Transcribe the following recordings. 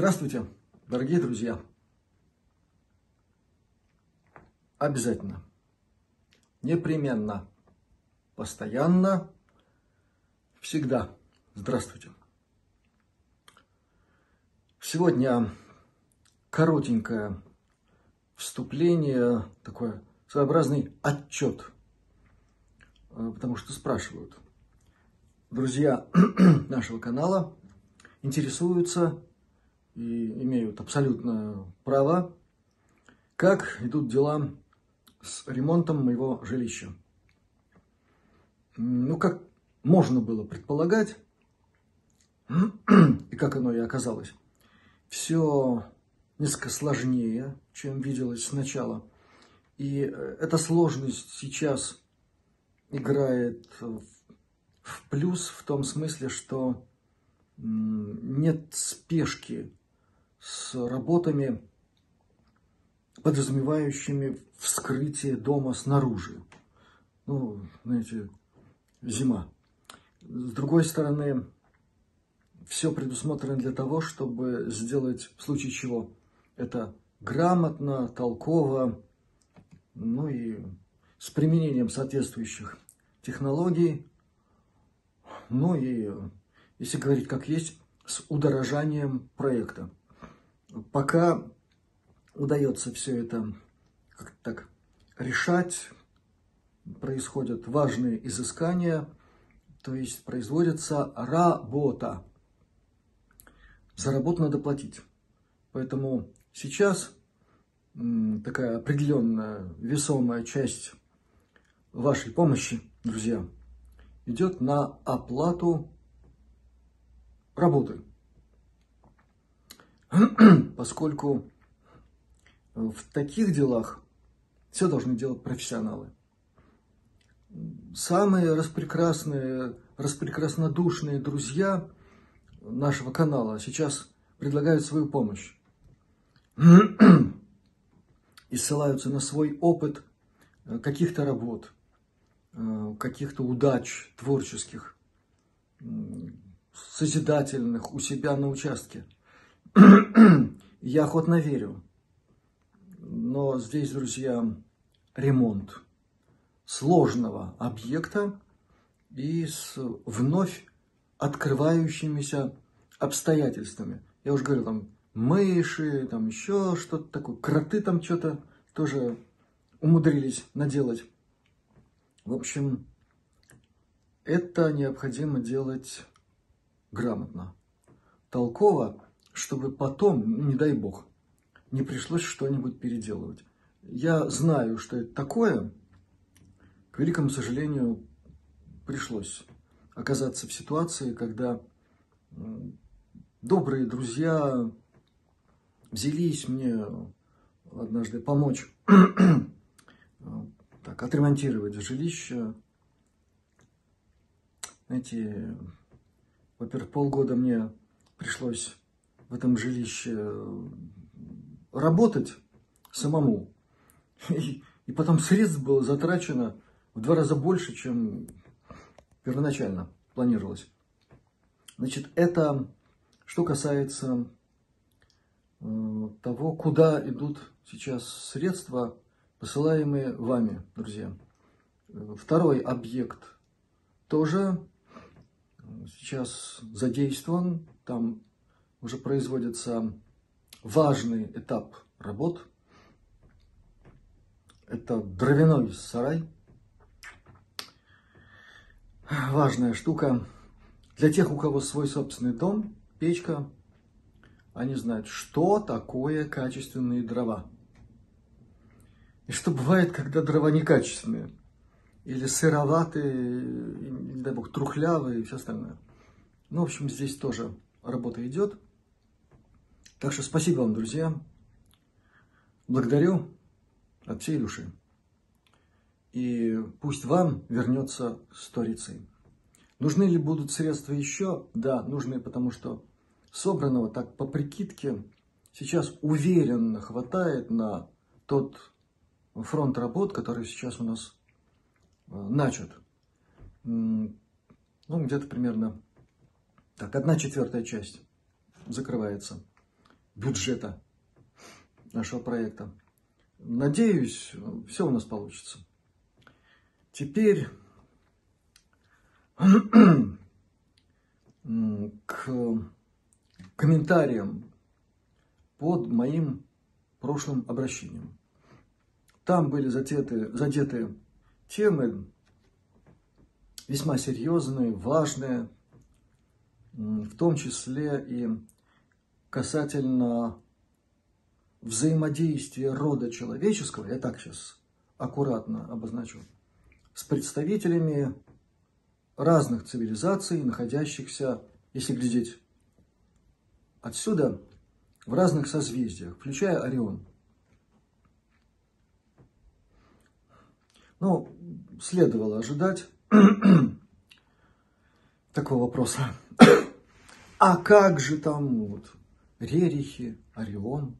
Здравствуйте, дорогие друзья! Обязательно, непременно, постоянно, всегда. Здравствуйте! Сегодня коротенькое вступление, такой своеобразный отчет, э, потому что спрашивают. Друзья нашего канала интересуются и имеют абсолютное право, как идут дела с ремонтом моего жилища. Ну, как можно было предполагать, и как оно и оказалось, все несколько сложнее, чем виделось сначала. И эта сложность сейчас играет в плюс в том смысле, что нет спешки с работами, подразумевающими вскрытие дома снаружи. Ну, знаете, зима. С другой стороны, все предусмотрено для того, чтобы сделать в случае чего это грамотно, толково, ну и с применением соответствующих технологий, ну и, если говорить как есть, с удорожанием проекта. Пока удается все это как так решать, происходят важные изыскания, то есть производится работа. За работу надо платить. Поэтому сейчас такая определенная весомая часть вашей помощи, друзья, идет на оплату работы. Поскольку в таких делах все должны делать профессионалы. Самые распрекрасные, распрекраснодушные друзья нашего канала сейчас предлагают свою помощь. И ссылаются на свой опыт каких-то работ, каких-то удач творческих, созидательных у себя на участке – я охотно верю. Но здесь, друзья, ремонт сложного объекта и с вновь открывающимися обстоятельствами. Я уже говорил, там мыши, там еще что-то такое, кроты там что-то тоже умудрились наделать. В общем, это необходимо делать грамотно, толково чтобы потом, не дай бог, не пришлось что-нибудь переделывать. Я знаю, что это такое. К великому сожалению, пришлось оказаться в ситуации, когда добрые друзья взялись мне однажды помочь так, отремонтировать жилище. Знаете, во-первых, полгода мне пришлось в этом жилище э, работать самому. И, и потом средств было затрачено в два раза больше, чем первоначально планировалось. Значит, это что касается э, того, куда идут сейчас средства, посылаемые вами, друзья. Второй объект тоже сейчас задействован. Там уже производится важный этап работ. Это дровяной сарай. Важная штука. Для тех, у кого свой собственный дом, печка, они знают, что такое качественные дрова. И что бывает, когда дрова некачественные. Или сыроватые, не дай бог, трухлявые и все остальное. Ну, в общем, здесь тоже работа идет. Так что спасибо вам, друзья. Благодарю от всей души. И пусть вам вернется сторицей. Нужны ли будут средства еще? Да, нужны, потому что собранного так по прикидке сейчас уверенно хватает на тот фронт работ, который сейчас у нас э, начат. Ну, где-то примерно так, одна четвертая часть закрывается. Бюджета нашего проекта. Надеюсь, все у нас получится. Теперь к комментариям под моим прошлым обращением. Там были задеты, задеты темы весьма серьезные, важные, в том числе и касательно взаимодействия рода человеческого, я так сейчас аккуратно обозначу, с представителями разных цивилизаций, находящихся, если глядеть отсюда, в разных созвездиях, включая Орион. Ну, следовало ожидать такого вопроса. А как же там вот Рерихи, Орион?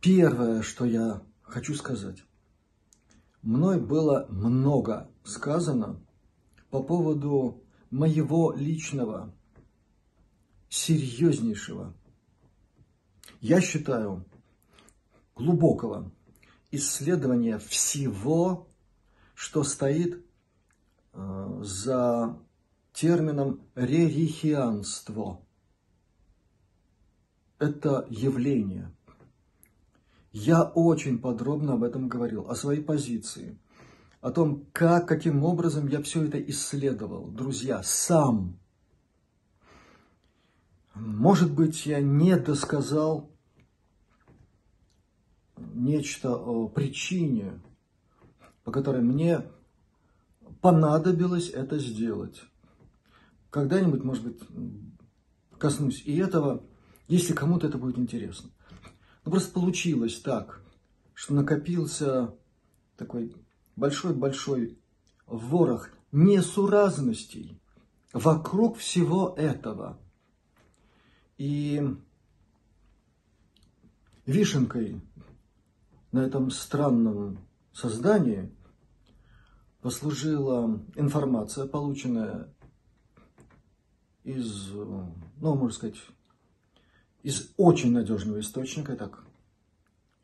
Первое, что я хочу сказать. Мной было много сказано по поводу моего личного, серьезнейшего, я считаю, глубокого исследования всего, что стоит э, за термином рерихианство. Это явление. Я очень подробно об этом говорил, о своей позиции, о том, как, каким образом я все это исследовал. Друзья, сам. Может быть, я не досказал нечто о причине, по которой мне понадобилось это сделать. Когда-нибудь, может быть, коснусь и этого, если кому-то это будет интересно. Но просто получилось так, что накопился такой большой-большой ворох несуразностей вокруг всего этого. И вишенкой на этом странном создании послужила информация, полученная из, ну, можно сказать, из очень надежного источника, я так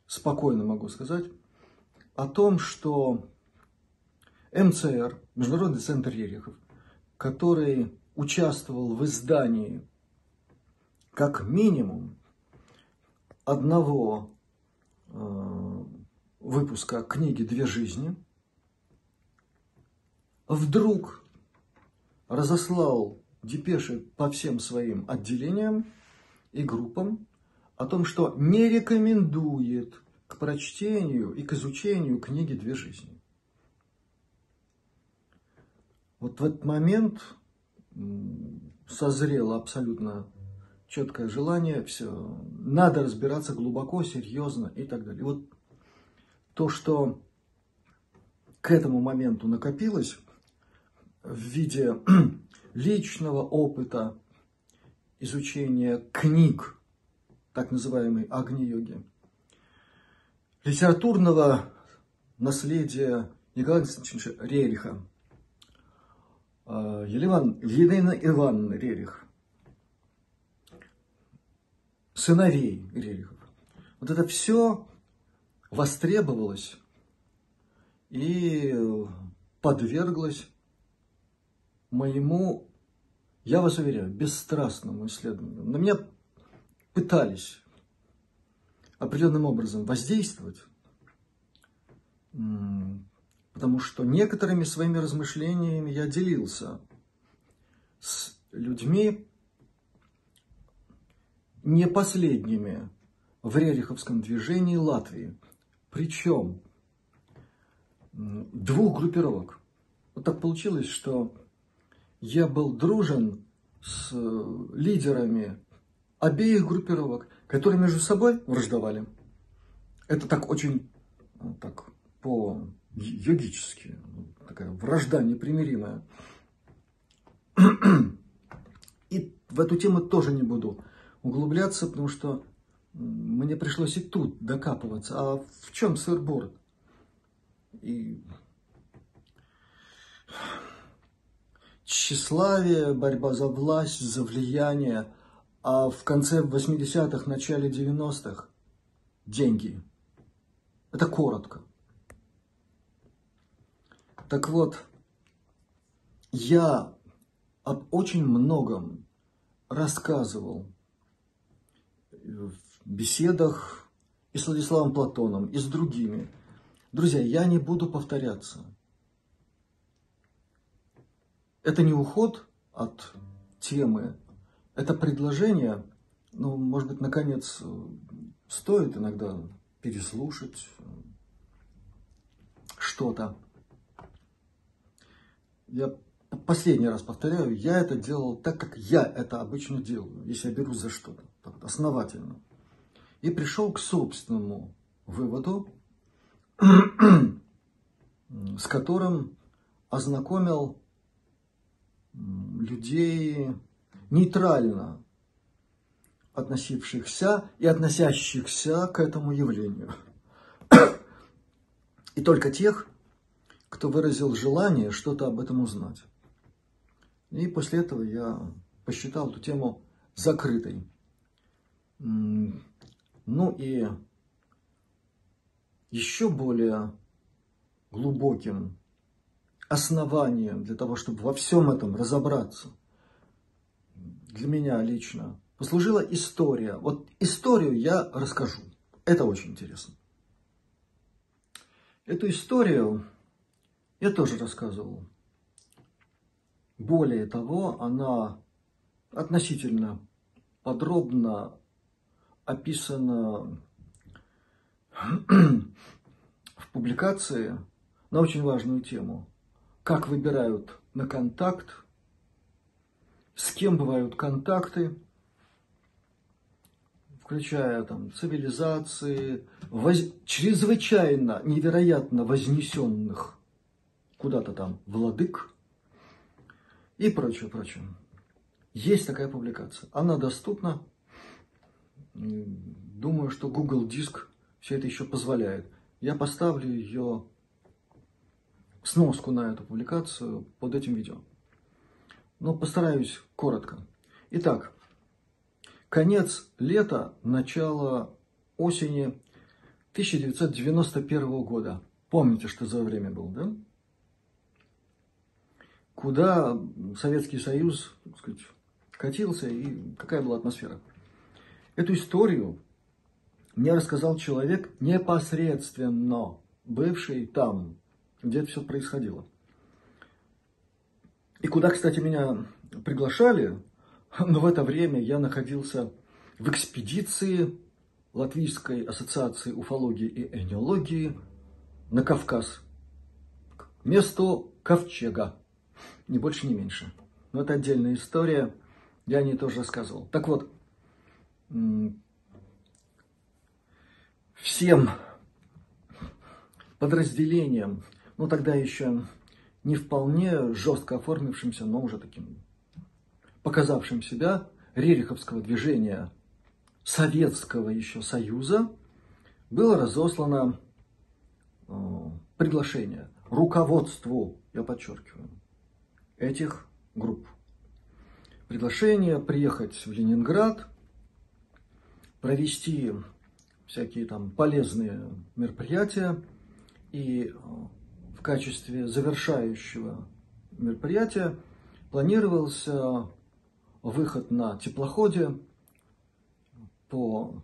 спокойно могу сказать, о том, что МЦР, Международный центр Рерихов, который участвовал в издании как минимум одного э, выпуска книги «Две жизни», вдруг разослал депеши по всем своим отделениям и группам о том, что не рекомендует к прочтению и к изучению книги «Две жизни». Вот в этот момент созрело абсолютно четкое желание, все, надо разбираться глубоко, серьезно и так далее. И вот то, что к этому моменту накопилось в виде личного опыта изучения книг, так называемой Агни-йоги, литературного наследия Николая Константиновича Рериха, а, Елена Ивановна Рерих, сыновей Рерихов. Вот это все востребовалось и подверглось моему, я вас уверяю, бесстрастному исследованию. На меня пытались определенным образом воздействовать, потому что некоторыми своими размышлениями я делился с людьми, не последними в Рериховском движении Латвии. Причем двух группировок. Вот так получилось, что я был дружен с лидерами обеих группировок, которые между собой враждовали. Это так очень, так, по-йогически, такая вражда непримиримая. И в эту тему тоже не буду углубляться, потому что мне пришлось и тут докапываться. А в чем сыр-бор? И тщеславие, борьба за власть, за влияние, а в конце 80-х, начале 90-х деньги. Это коротко. Так вот, я об очень многом рассказывал в беседах и с Владиславом Платоном, и с другими. Друзья, я не буду повторяться. Это не уход от темы, это предложение, ну, может быть, наконец, стоит иногда переслушать что-то. Я последний раз повторяю, я это делал так, как я это обычно делаю, если я берусь за что-то, основательно. И пришел к собственному выводу, с которым ознакомил людей нейтрально относившихся и относящихся к этому явлению. И только тех, кто выразил желание что-то об этом узнать. И после этого я посчитал эту тему закрытой. Ну и еще более глубоким основанием для того, чтобы во всем этом разобраться, для меня лично, послужила история. Вот историю я расскажу. Это очень интересно. Эту историю я тоже рассказывал. Более того, она относительно подробно описана в публикации на очень важную тему. Как выбирают на контакт, с кем бывают контакты, включая там цивилизации, воз... чрезвычайно, невероятно вознесенных куда-то там владык и прочее, прочее. Есть такая публикация. Она доступна. Думаю, что Google Диск все это еще позволяет. Я поставлю ее сноску на эту публикацию под этим видео. Но постараюсь коротко. Итак, конец лета, начало осени 1991 года. Помните, что за время было, да? куда Советский Союз так сказать, катился и какая была атмосфера. Эту историю мне рассказал человек непосредственно бывший там, где это все происходило. И куда, кстати, меня приглашали, но в это время я находился в экспедиции Латвийской ассоциации уфологии и энеологии на Кавказ, к месту Ковчега ни больше, ни меньше. Но это отдельная история, я о ней тоже рассказывал. Так вот, всем подразделениям, ну тогда еще не вполне жестко оформившимся, но уже таким показавшим себя Рериховского движения Советского еще Союза, было разослано э, приглашение руководству, я подчеркиваю, этих групп. Приглашение приехать в Ленинград, провести всякие там полезные мероприятия и э, в качестве завершающего мероприятия планировался выход на теплоходе по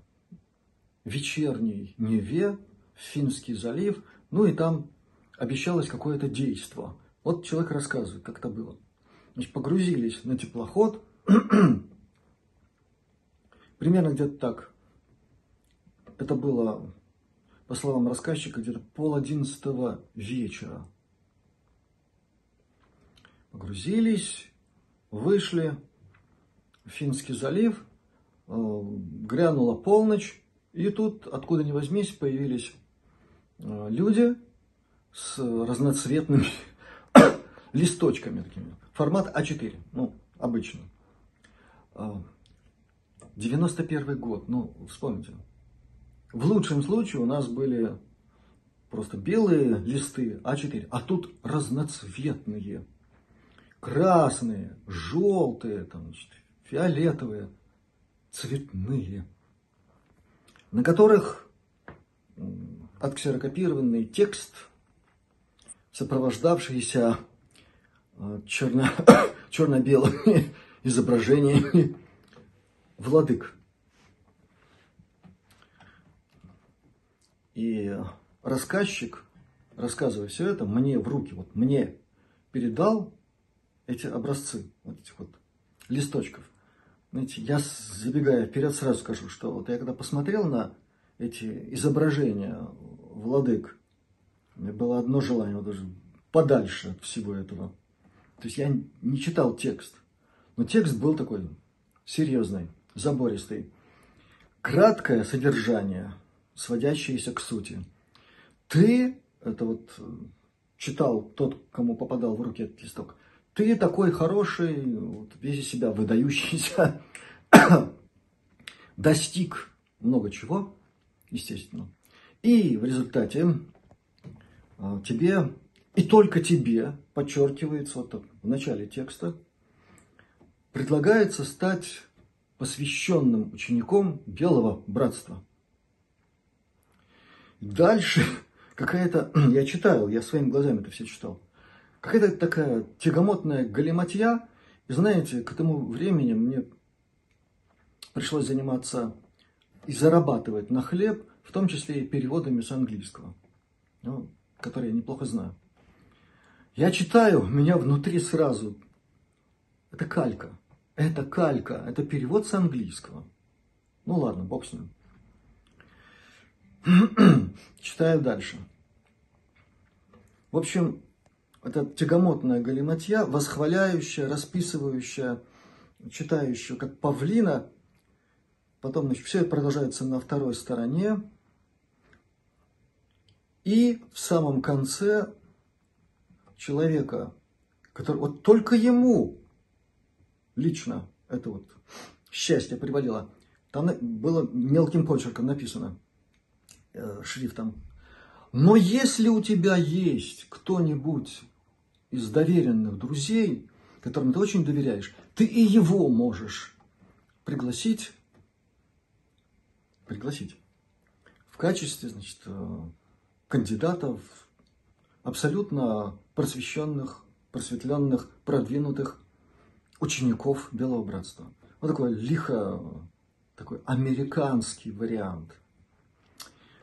вечерней Неве в Финский залив, ну и там обещалось какое-то действие – вот человек рассказывает, как это было. Значит, погрузились на теплоход, примерно где-то так. Это было, по словам рассказчика, где-то пол одиннадцатого вечера. Погрузились, вышли в Финский залив, э, грянула полночь, и тут, откуда ни возьмись, появились э, люди с разноцветными листочками такими. Формат А4, ну, обычно. 91 а, год, ну, вспомните. В лучшем случае у нас были просто белые листы А4, а тут разноцветные. Красные, желтые, там, значит, фиолетовые. цветные, на которых отксерокопированный текст, сопровождавшийся э, черно, черно-белыми изображениями владык. И рассказчик, рассказывая все это, мне в руки, вот мне передал эти образцы, вот этих вот листочков. Знаете, я, забегая вперед, сразу скажу, что вот я когда посмотрел на эти изображения владык, у меня было одно желание, вот даже подальше от всего этого. То есть я не читал текст, но текст был такой серьезный, забористый. Краткое содержание, сводящееся к сути. Ты, это вот читал тот, кому попадал в руки этот листок, ты такой хороший, вот, весь из себя выдающийся, достиг много чего, естественно. И в результате а, тебе, и только тебе, подчеркивается вот в начале текста, предлагается стать посвященным учеником Белого Братства. Дальше какая-то, я читал, я своими глазами это все читал, какая-то такая тягомотная галиматья. И знаете, к этому времени мне пришлось заниматься и зарабатывать на хлеб, в том числе и переводами с английского, ну, которые я неплохо знаю. Я читаю, меня внутри сразу, это калька, это калька, это перевод с английского. Ну ладно, бог с ним. Читаю дальше. В общем, это тягомотная галиматья, восхваляющая, расписывающая, читающая, как павлина. Потом, значит, все это продолжается на второй стороне. И в самом конце человека, который вот только ему лично это вот счастье приводило, там было мелким почерком написано, шрифтом. Но если у тебя есть кто-нибудь из доверенных друзей, которым ты очень доверяешь, ты и его можешь пригласить, пригласить в качестве, значит, э, кандидатов абсолютно просвещенных, просветленных, продвинутых учеников Белого Братства. Вот такой лихо, такой американский вариант.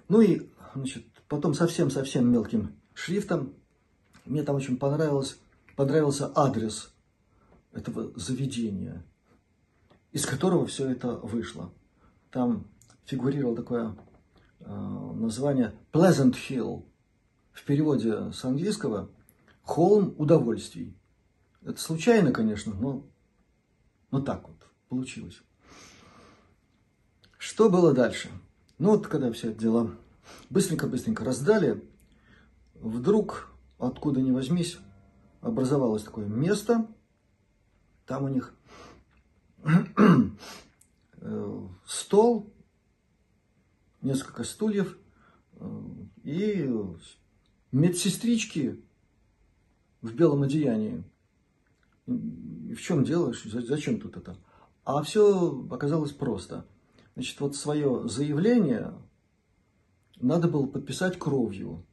Ну и, значит, потом совсем-совсем мелким шрифтом мне там очень понравилось, понравился адрес этого заведения, из которого все это вышло. Там фигурировало такое э, название Pleasant Hill. В переводе с английского «Холм удовольствий». Это случайно, конечно, но, но так вот получилось. Что было дальше? Ну вот, когда все это дело быстренько-быстренько раздали, вдруг откуда ни возьмись, образовалось такое место. Там у них э, стол, несколько стульев э, и медсестрички в белом одеянии. в чем дело? Зачем тут это? А все оказалось просто. Значит, вот свое заявление надо было подписать кровью.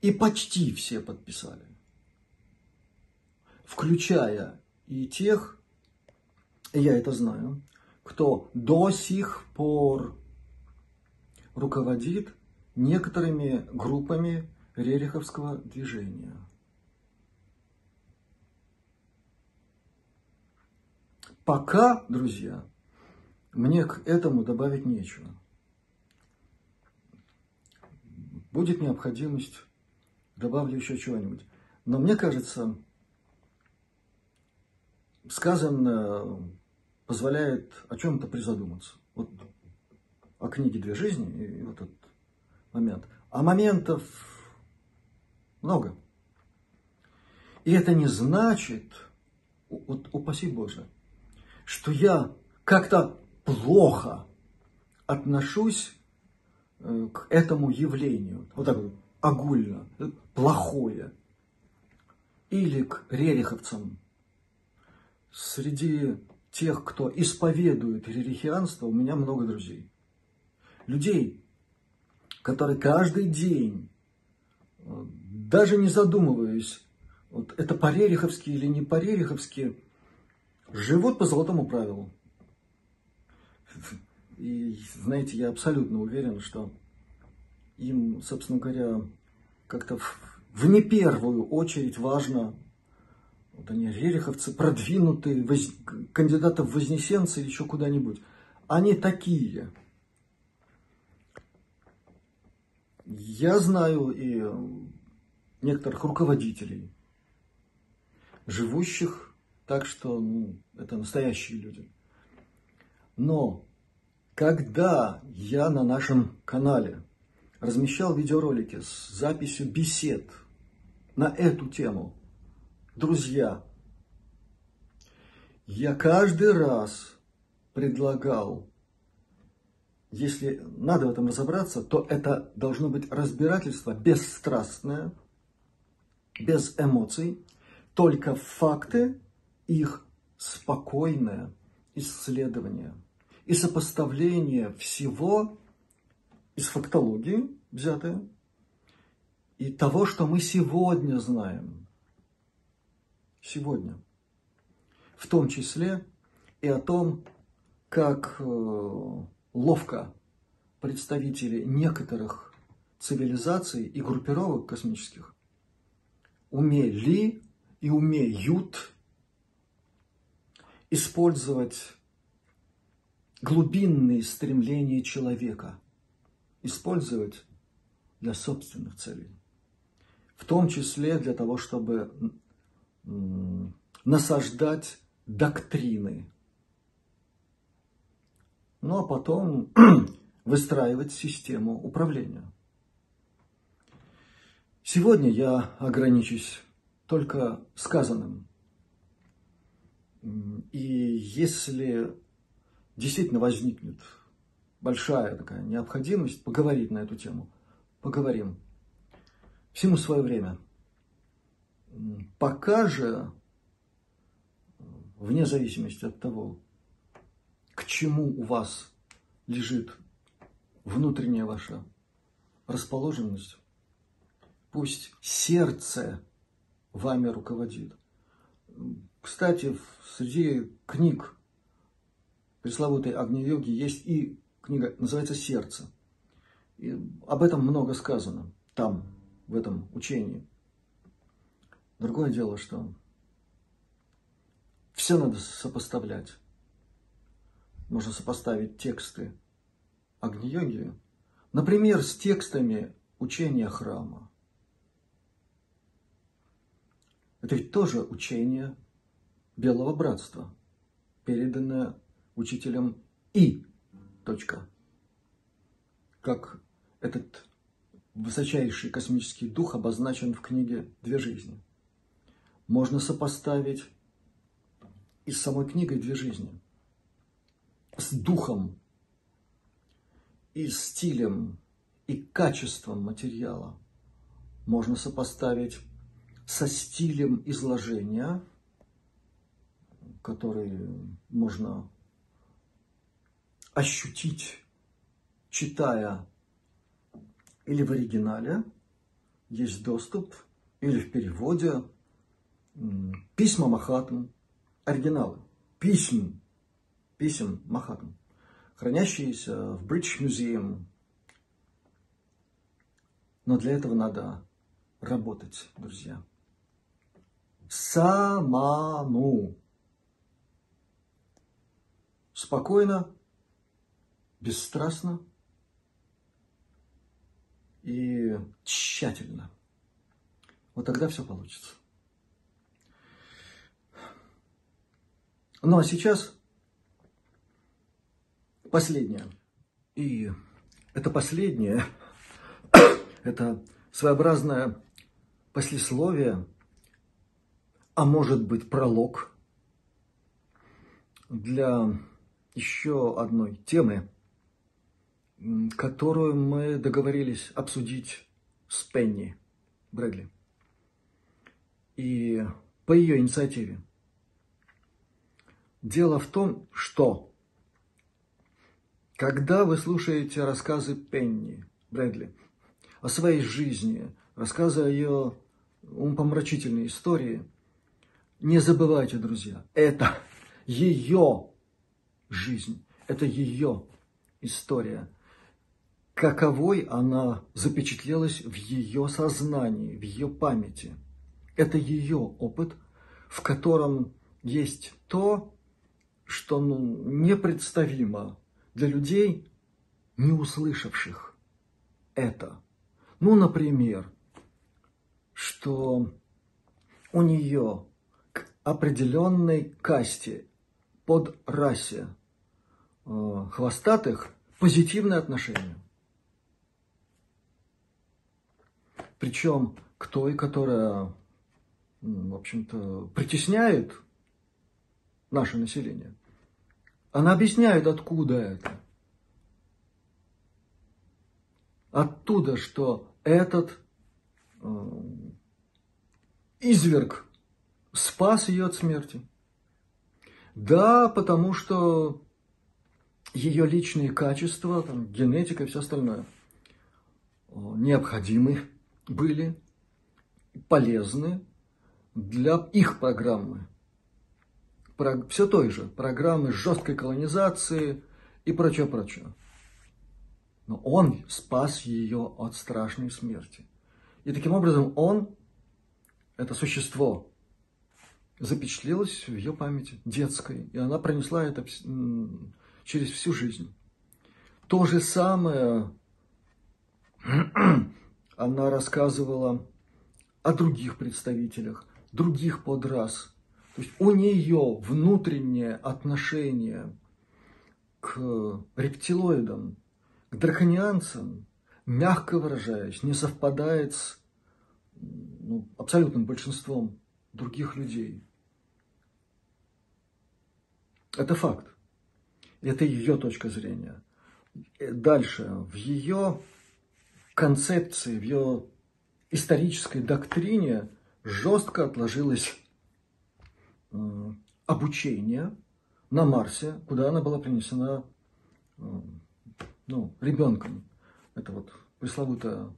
И почти все подписали. Включая и тех, я это знаю, кто до сих пор руководит некоторыми группами Рериховского движения. Пока, друзья, мне к этому добавить нечего. Будет необходимость добавлю еще чего-нибудь. Но мне кажется, сказанное позволяет о чем-то призадуматься. Вот о книге «Две жизни» и вот этот момент. А моментов много. И это не значит, вот, упаси Боже, что я как-то плохо отношусь э, к этому явлению. Вот так вот огульно, плохое, или к рериховцам, среди тех, кто исповедует религианство, у меня много друзей. Людей, которые каждый день, э, даже не задумываясь, вот это по-рериховски или не по-рериховски, живут по золотому правилу. И, знаете, я абсолютно уверен, что им, собственно говоря, как-то в, в не первую очередь важно, вот они рериховцы, продвинутые, воз, кандидаты в вознесенцы или еще куда-нибудь. Они такие. Я знаю и некоторых руководителей, живущих так, что ну, это настоящие люди. Но когда я на нашем канале размещал видеоролики с записью бесед на эту тему, друзья, я каждый раз предлагал, если надо в этом разобраться, то это должно быть разбирательство бесстрастное, без эмоций, только факты, их спокойное исследование – и сопоставление всего из фактологии взятое и того, что мы сегодня знаем. Сегодня. В том числе и о том, как э, ловко представители некоторых цивилизаций и группировок космических умели и умеют использовать глубинные стремления человека использовать для собственных целей. В том числе для того, чтобы насаждать доктрины. Ну а потом выстраивать систему управления. Сегодня я ограничусь только сказанным. И если действительно возникнет большая такая необходимость поговорить на эту тему, поговорим. Всему свое время. Пока же, вне зависимости от того, к чему у вас лежит внутренняя ваша расположенность, пусть сердце вами руководит. Кстати, среди книг пресловутой Агни-йоги есть и книга, называется «Сердце». И об этом много сказано там, в этом учении. Другое дело, что все надо сопоставлять. Можно сопоставить тексты Агни-йоги, например, с текстами учения храма. Это ведь тоже учение Белого Братства, переданное учителем И. Точка. Как этот высочайший космический дух обозначен в книге «Две жизни». Можно сопоставить и с самой книгой «Две жизни», с духом, и стилем, и качеством материала. Можно сопоставить со стилем изложения, который можно ощутить, читая или в оригинале, есть доступ, или в переводе, письма Махатм, оригиналы, писем, писем Махатм, хранящиеся в British Museum. Но для этого надо работать, друзья. Самому. Спокойно, бесстрастно и тщательно. Вот тогда все получится. Ну а сейчас последнее. И это последнее, это своеобразное послесловие, а может быть пролог для еще одной темы, которую мы договорились обсудить с Пенни Брэдли. И по ее инициативе. Дело в том, что когда вы слушаете рассказы Пенни Брэдли о своей жизни, рассказы о ее умопомрачительной истории, не забывайте, друзья, это ее жизнь, это ее история. Каковой она запечатлелась в ее сознании, в ее памяти. Это ее опыт, в котором есть то, что ну, непредставимо для людей, не услышавших это. Ну, например, что у нее к определенной касте под расе хвостатых позитивное отношение. Причем к той, которая, в общем-то, притесняет наше население. Она объясняет, откуда это. Оттуда, что этот э, изверг спас ее от смерти. Да, потому что ее личные качества, там, генетика и все остальное необходимы были, полезны для их программы. Все той же программы жесткой колонизации и прочее, прочее. Но он спас ее от страшной смерти. И таким образом он, это существо, запечатлелось в ее памяти детской, и она пронесла это через всю жизнь. То же самое она рассказывала о других представителях, других подрас. То есть у нее внутреннее отношение к рептилоидам, к драконианцам, мягко выражаясь, не совпадает с ну, абсолютным большинством других людей. Это факт. Это ее точка зрения. Дальше, в ее концепции, в ее исторической доктрине жестко отложилось обучение на Марсе, куда она была принесена ну, ребенком. Это вот пресловутая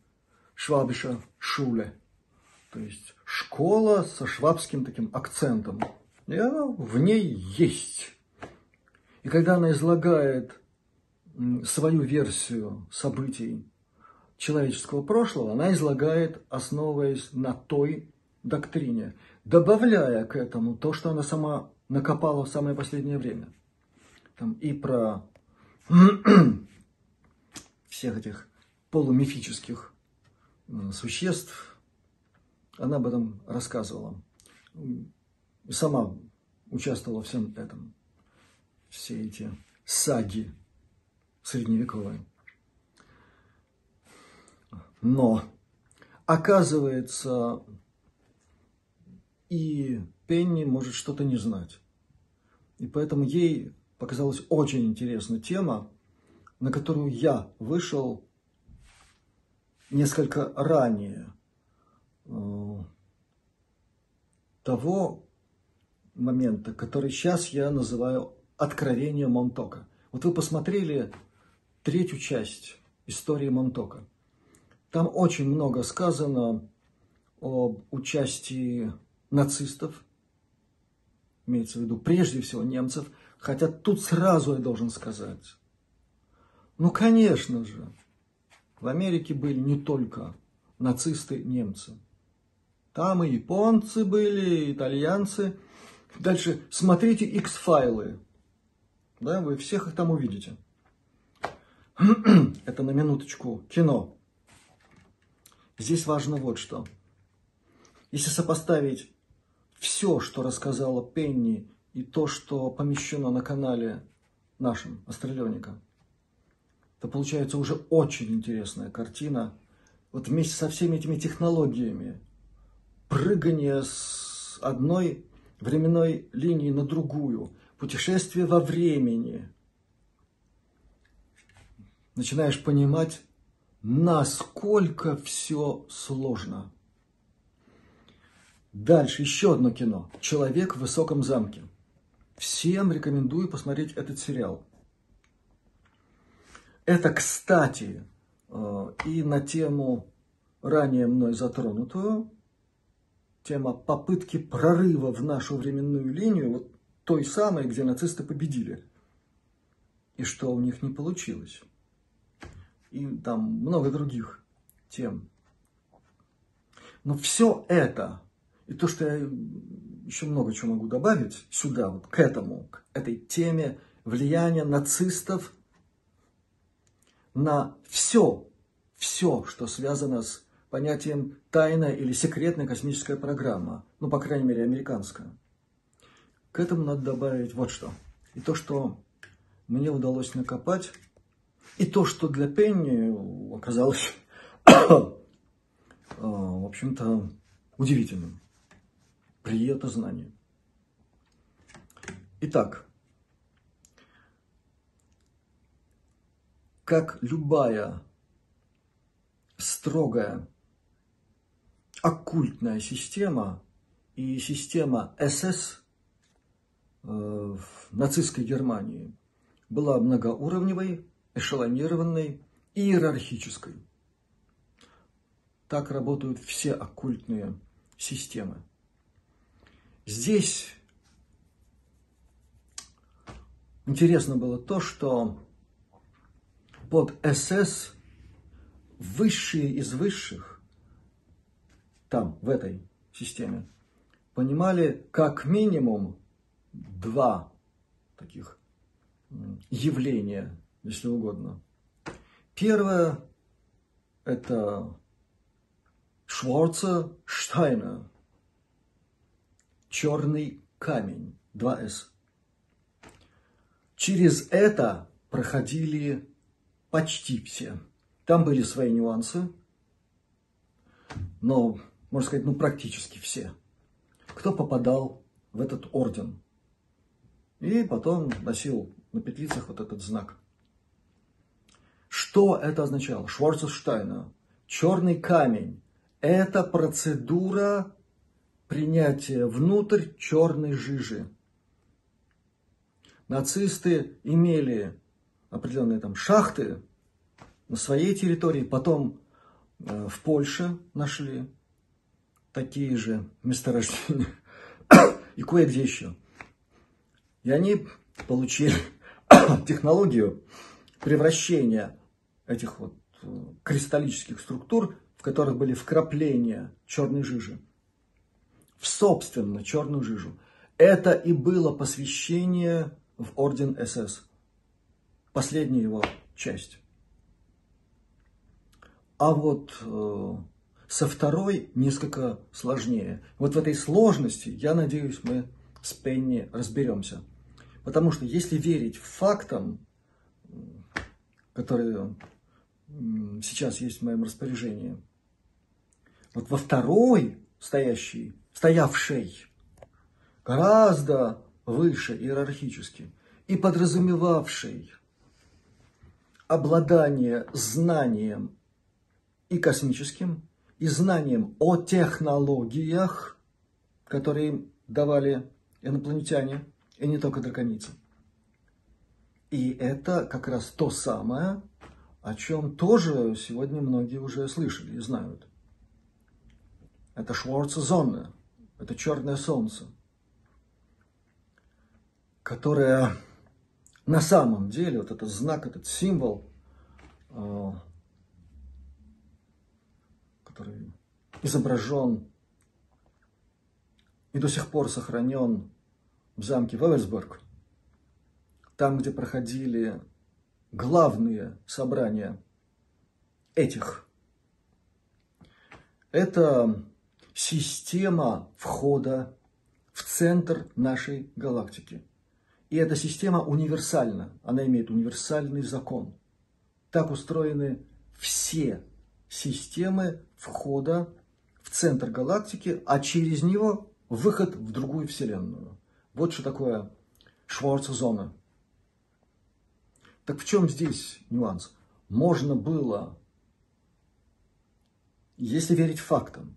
швабиша шуле, то есть школа со швабским таким акцентом. И она в ней есть. И когда она излагает свою версию событий человеческого прошлого, она излагает, основываясь на той доктрине, добавляя к этому то, что она сама накопала в самое последнее время. Там и про всех этих полумифических существ, она об этом рассказывала. Сама участвовала в всем этом. Все эти саги средневековые. Но, оказывается, и Пенни может что-то не знать. И поэтому ей показалась очень интересная тема на которую я вышел несколько ранее э, того момента, который сейчас я называю откровение Монтока. Вот вы посмотрели третью часть истории Монтока. Там очень много сказано об участии нацистов, имеется в виду прежде всего немцев, хотя тут сразу я должен сказать, ну, конечно же, в Америке были не только нацисты, немцы. Там и японцы были, и итальянцы. Дальше смотрите X-файлы. Да, вы всех их там увидите. Это на минуточку кино. Здесь важно вот что. Если сопоставить все, что рассказала Пенни, и то, что помещено на канале нашем, Астралёника, то получается уже очень интересная картина. Вот вместе со всеми этими технологиями, прыгание с одной временной линии на другую, путешествие во времени, начинаешь понимать, насколько все сложно. Дальше еще одно кино. Человек в высоком замке. Всем рекомендую посмотреть этот сериал. Это, кстати, э, и на тему, ранее мной затронутую, тема попытки прорыва в нашу временную линию, вот той самой, где нацисты победили. И что у них не получилось. И там много других тем. Но все это, и то, что я еще много чего могу добавить сюда, вот к этому, к этой теме влияния нацистов на все, все, что связано с понятием тайная или секретная космическая программа, ну, по крайней мере, американская. К этому надо добавить вот что. И то, что мне удалось накопать, и то, что для Пенни оказалось, в общем-то, удивительным при это знание. Итак, как любая строгая оккультная система и система СС э, в нацистской Германии была многоуровневой, эшелонированной и иерархической. Так работают все оккультные системы. Здесь интересно было то, что под СС высшие из высших, там, в этой системе, понимали как минимум два таких явления, если угодно. Первое – это Шварца Штайна, черный камень, 2С. Через это проходили почти все. Там были свои нюансы, но, можно сказать, ну практически все. Кто попадал в этот орден. И потом носил на петлицах вот этот знак. Что это означало? Шварцештайна. Черный камень. Это процедура принятия внутрь черной жижи. Нацисты имели определенные там шахты на своей территории, потом э, в Польше нашли такие же месторождения и кое-где еще. И они получили технологию превращения этих вот э, кристаллических структур, в которых были вкрапления черной жижи, в собственно черную жижу. Это и было посвящение в орден СС. Последняя его часть. А вот э, со второй несколько сложнее. Вот в этой сложности, я надеюсь, мы с Пенни разберемся. Потому что если верить фактам, которые сейчас есть в моем распоряжении, вот во второй стоящей стоявшей гораздо выше иерархически и подразумевавшей обладание знанием и космическим, и знанием о технологиях, которые давали инопланетяне, и не только драконицы. И это как раз то самое, о чем тоже сегодня многие уже слышали и знают. Это Шварцезонна, это черное солнце, которое на самом деле, вот этот знак, этот символ, э, который изображен и до сих пор сохранен в замке Веверсберг, там, где проходили главные собрания этих. Это система входа в центр нашей галактики. И эта система универсальна, она имеет универсальный закон. Так устроены все системы входа в центр галактики, а через него выход в другую вселенную. Вот что такое Шварц-зона. Так в чем здесь нюанс? Можно было, если верить фактам,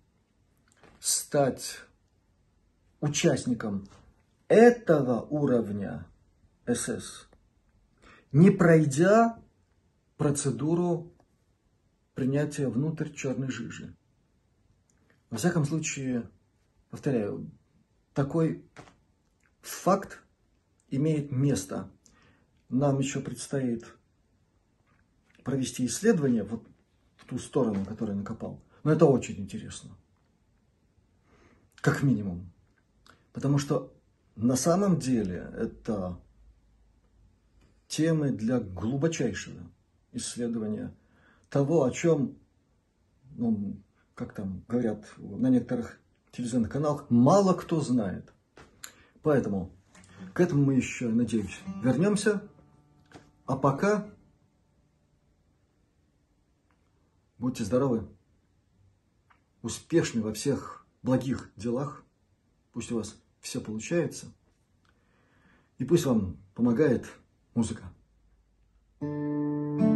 стать участником этого уровня СС, не пройдя процедуру принятия внутрь черной жижи. Во всяком случае, повторяю, такой факт имеет место. Нам еще предстоит провести исследование вот в ту сторону, которую я накопал. Но это очень интересно. Как минимум. Потому что на самом деле это темы для глубочайшего исследования того, о чем, ну, как там говорят на некоторых телевизионных каналах, мало кто знает. Поэтому к этому мы еще, надеюсь, вернемся. А пока будьте здоровы, успешны во всех благих делах. Пусть у вас все получается. И пусть вам помогает музыка. Счастливо, друзья.